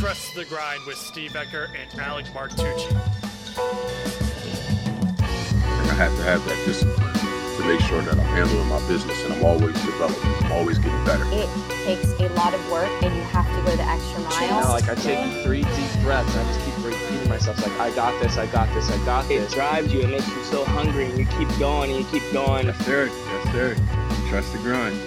Trust the Grind with Steve Ecker and Alec Martucci. I have to have that discipline to make sure that I'm handling my business and I'm always developing, I'm always getting better. It takes a lot of work and you have to go the extra mile. You know, like I take three deep breaths and I just keep repeating myself like I got this, I got this, I got this. It drives you, it makes you so hungry, and you keep going and you keep going. Yes, sir. Yes, sir. Trust the grind.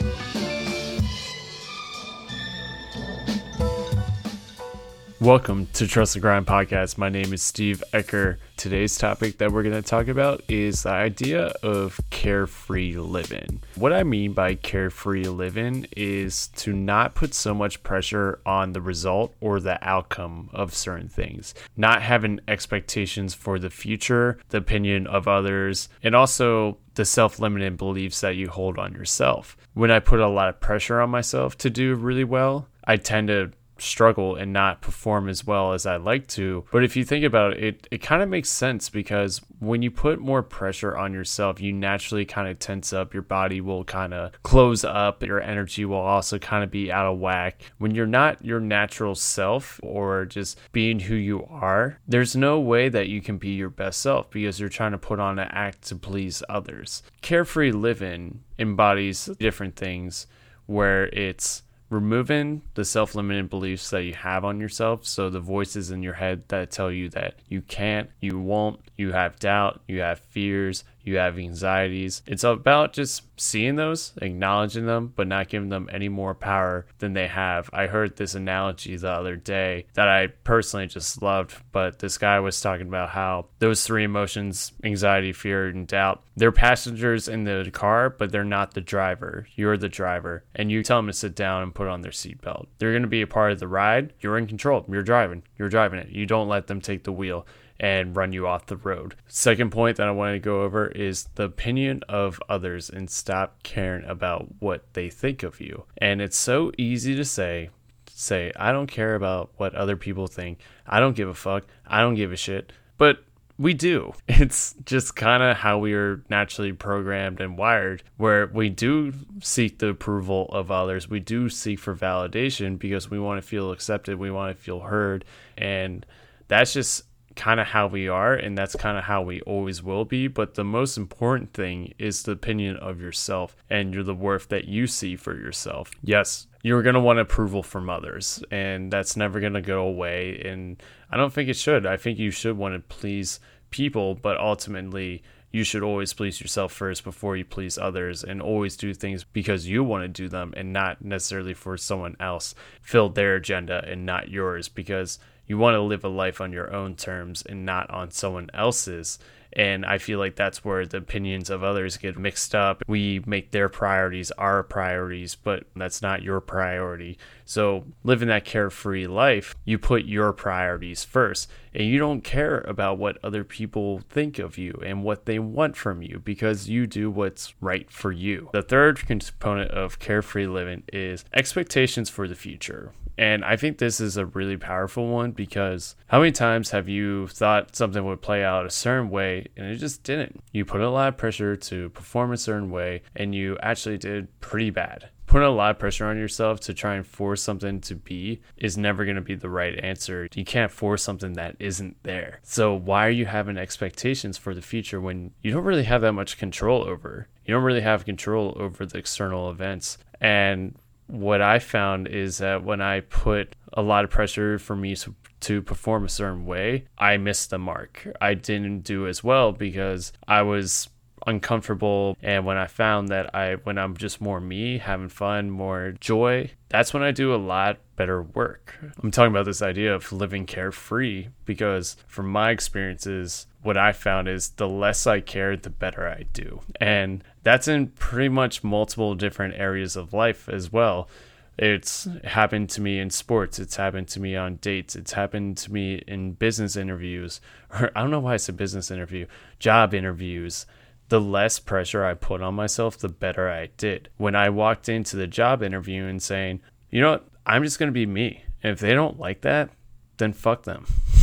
Welcome to Trust the Grind podcast. My name is Steve Ecker. Today's topic that we're going to talk about is the idea of carefree living. What I mean by carefree living is to not put so much pressure on the result or the outcome of certain things, not having expectations for the future, the opinion of others, and also the self limiting beliefs that you hold on yourself. When I put a lot of pressure on myself to do really well, I tend to struggle and not perform as well as I like to. But if you think about it, it, it kind of makes sense because when you put more pressure on yourself, you naturally kind of tense up. Your body will kind of close up. Your energy will also kind of be out of whack. When you're not your natural self or just being who you are, there's no way that you can be your best self because you're trying to put on an act to please others. Carefree living embodies different things where it's removing the self limiting beliefs that you have on yourself. So, the voices in your head that tell you that you can't, you won't, you have doubt, you have fears, you have anxieties. It's about just seeing those, acknowledging them, but not giving them any more power than they have. I heard this analogy the other day that I personally just loved, but this guy was talking about how those three emotions anxiety, fear, and doubt they're passengers in the car, but they're not the driver. You're the driver, and you tell them to sit down and put on their seatbelt. They're going to be a part of the ride. You're in control. You're driving. You're driving it. You don't let them take the wheel and run you off the road. Second point that I wanted to go over is the opinion of others and stop caring about what they think of you. And it's so easy to say, say, I don't care about what other people think. I don't give a fuck. I don't give a shit. But we do. It's just kind of how we are naturally programmed and wired, where we do seek the approval of others. We do seek for validation because we want to feel accepted. We want to feel heard. And that's just kind of how we are and that's kind of how we always will be but the most important thing is the opinion of yourself and you're the worth that you see for yourself. Yes you're going to want approval from others and that's never going to go away and i don't think it should. I think you should want to please people but ultimately you should always please yourself first before you please others and always do things because you want to do them and not necessarily for someone else. Fill their agenda and not yours because you want to live a life on your own terms and not on someone else's. And I feel like that's where the opinions of others get mixed up. We make their priorities our priorities, but that's not your priority. So, living that carefree life, you put your priorities first and you don't care about what other people think of you and what they want from you because you do what's right for you. The third component of carefree living is expectations for the future. And I think this is a really powerful one because how many times have you thought something would play out a certain way and it just didn't? You put a lot of pressure to perform a certain way and you actually did pretty bad. Putting a lot of pressure on yourself to try and force something to be is never going to be the right answer. You can't force something that isn't there. So, why are you having expectations for the future when you don't really have that much control over? You don't really have control over the external events. And what I found is that when I put a lot of pressure for me to, to perform a certain way, I missed the mark. I didn't do as well because I was uncomfortable and when I found that I when I'm just more me, having fun, more joy, that's when I do a lot better work. I'm talking about this idea of living carefree because from my experiences what I found is the less I care, the better I do. And that's in pretty much multiple different areas of life as well. It's happened to me in sports. It's happened to me on dates. It's happened to me in business interviews. Or I don't know why it's a business interview, job interviews. The less pressure I put on myself, the better I did. When I walked into the job interview and saying, you know what, I'm just going to be me. And if they don't like that, then fuck them.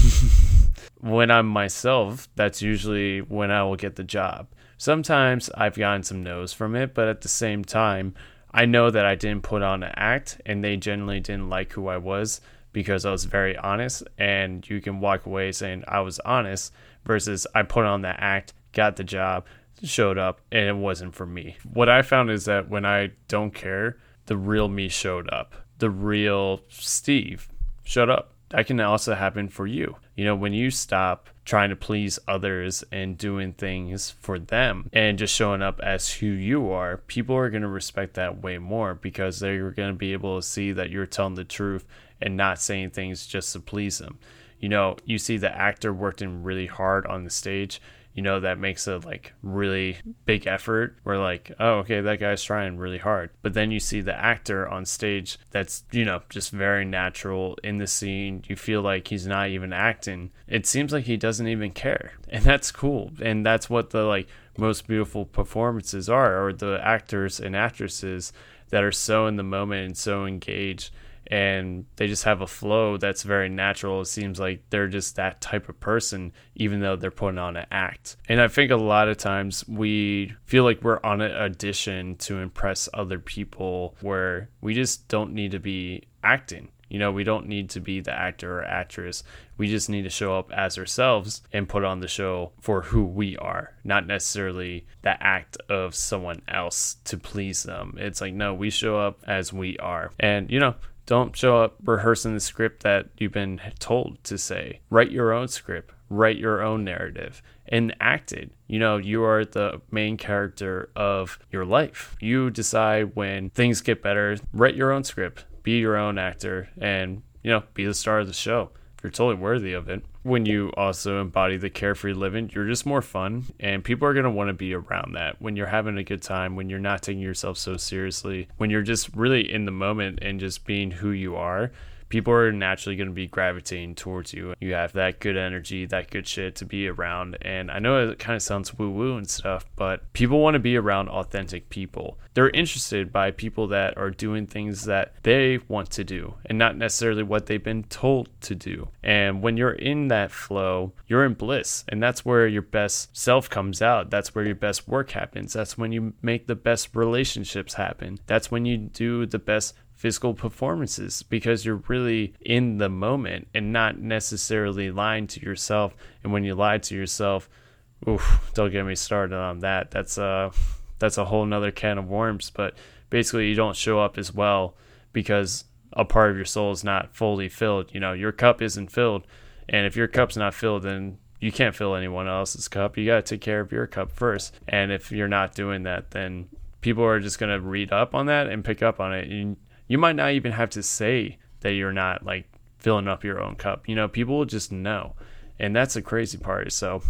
when I'm myself, that's usually when I will get the job. Sometimes I've gotten some no's from it, but at the same time, I know that I didn't put on an act and they generally didn't like who I was, because I was very honest and you can walk away saying I was honest versus I put on that act, got the job, showed up and it wasn't for me. What I found is that when I don't care, the real me showed up. The real Steve showed up. That can also happen for you. You know, when you stop trying to please others and doing things for them and just showing up as who you are, people are going to respect that way more because they're going to be able to see that you're telling the truth and not saying things just to please them. You know, you see the actor working really hard on the stage you know that makes a like really big effort we're like oh okay that guy's trying really hard. But then you see the actor on stage that's you know just very natural in the scene. You feel like he's not even acting. It seems like he doesn't even care. And that's cool. And that's what the like most beautiful performances are or the actors and actresses that are so in the moment and so engaged and they just have a flow that's very natural. It seems like they're just that type of person, even though they're putting on an act. And I think a lot of times we feel like we're on an audition to impress other people where we just don't need to be acting. You know, we don't need to be the actor or actress. We just need to show up as ourselves and put on the show for who we are, not necessarily the act of someone else to please them. It's like, no, we show up as we are. And, you know, don't show up rehearsing the script that you've been told to say. Write your own script, write your own narrative, and act it. You know, you are the main character of your life. You decide when things get better, write your own script, be your own actor, and, you know, be the star of the show. You're totally worthy of it when you also embody the carefree living, you're just more fun, and people are going to want to be around that. When you're having a good time, when you're not taking yourself so seriously, when you're just really in the moment and just being who you are, people are naturally going to be gravitating towards you. You have that good energy, that good shit to be around. And I know it kind of sounds woo woo and stuff, but people want to be around authentic people. They're interested by people that are doing things that they want to do and not necessarily what they've been told to do. And when you're in that flow, you're in bliss. And that's where your best self comes out. That's where your best work happens. That's when you make the best relationships happen. That's when you do the best physical performances because you're really in the moment and not necessarily lying to yourself. And when you lie to yourself, oof, don't get me started on that. That's a that's a whole nother can of worms. But basically, you don't show up as well because a part of your soul is not fully filled. You know, your cup isn't filled, and if your cup's not filled, then you can't fill anyone else's cup. You got to take care of your cup first. And if you're not doing that, then people are just going to read up on that and pick up on it. And you might not even have to say that you're not like filling up your own cup. You know, people will just know. And that's the crazy part. So,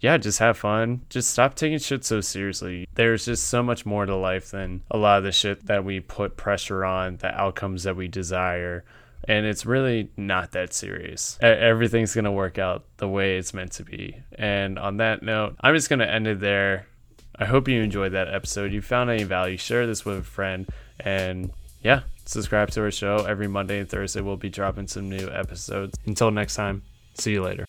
yeah, just have fun. Just stop taking shit so seriously. There's just so much more to life than a lot of the shit that we put pressure on, the outcomes that we desire. And it's really not that serious. Everything's going to work out the way it's meant to be. And on that note, I'm just going to end it there. I hope you enjoyed that episode. You found any value, share this with a friend. And yeah, subscribe to our show. Every Monday and Thursday, we'll be dropping some new episodes. Until next time, see you later.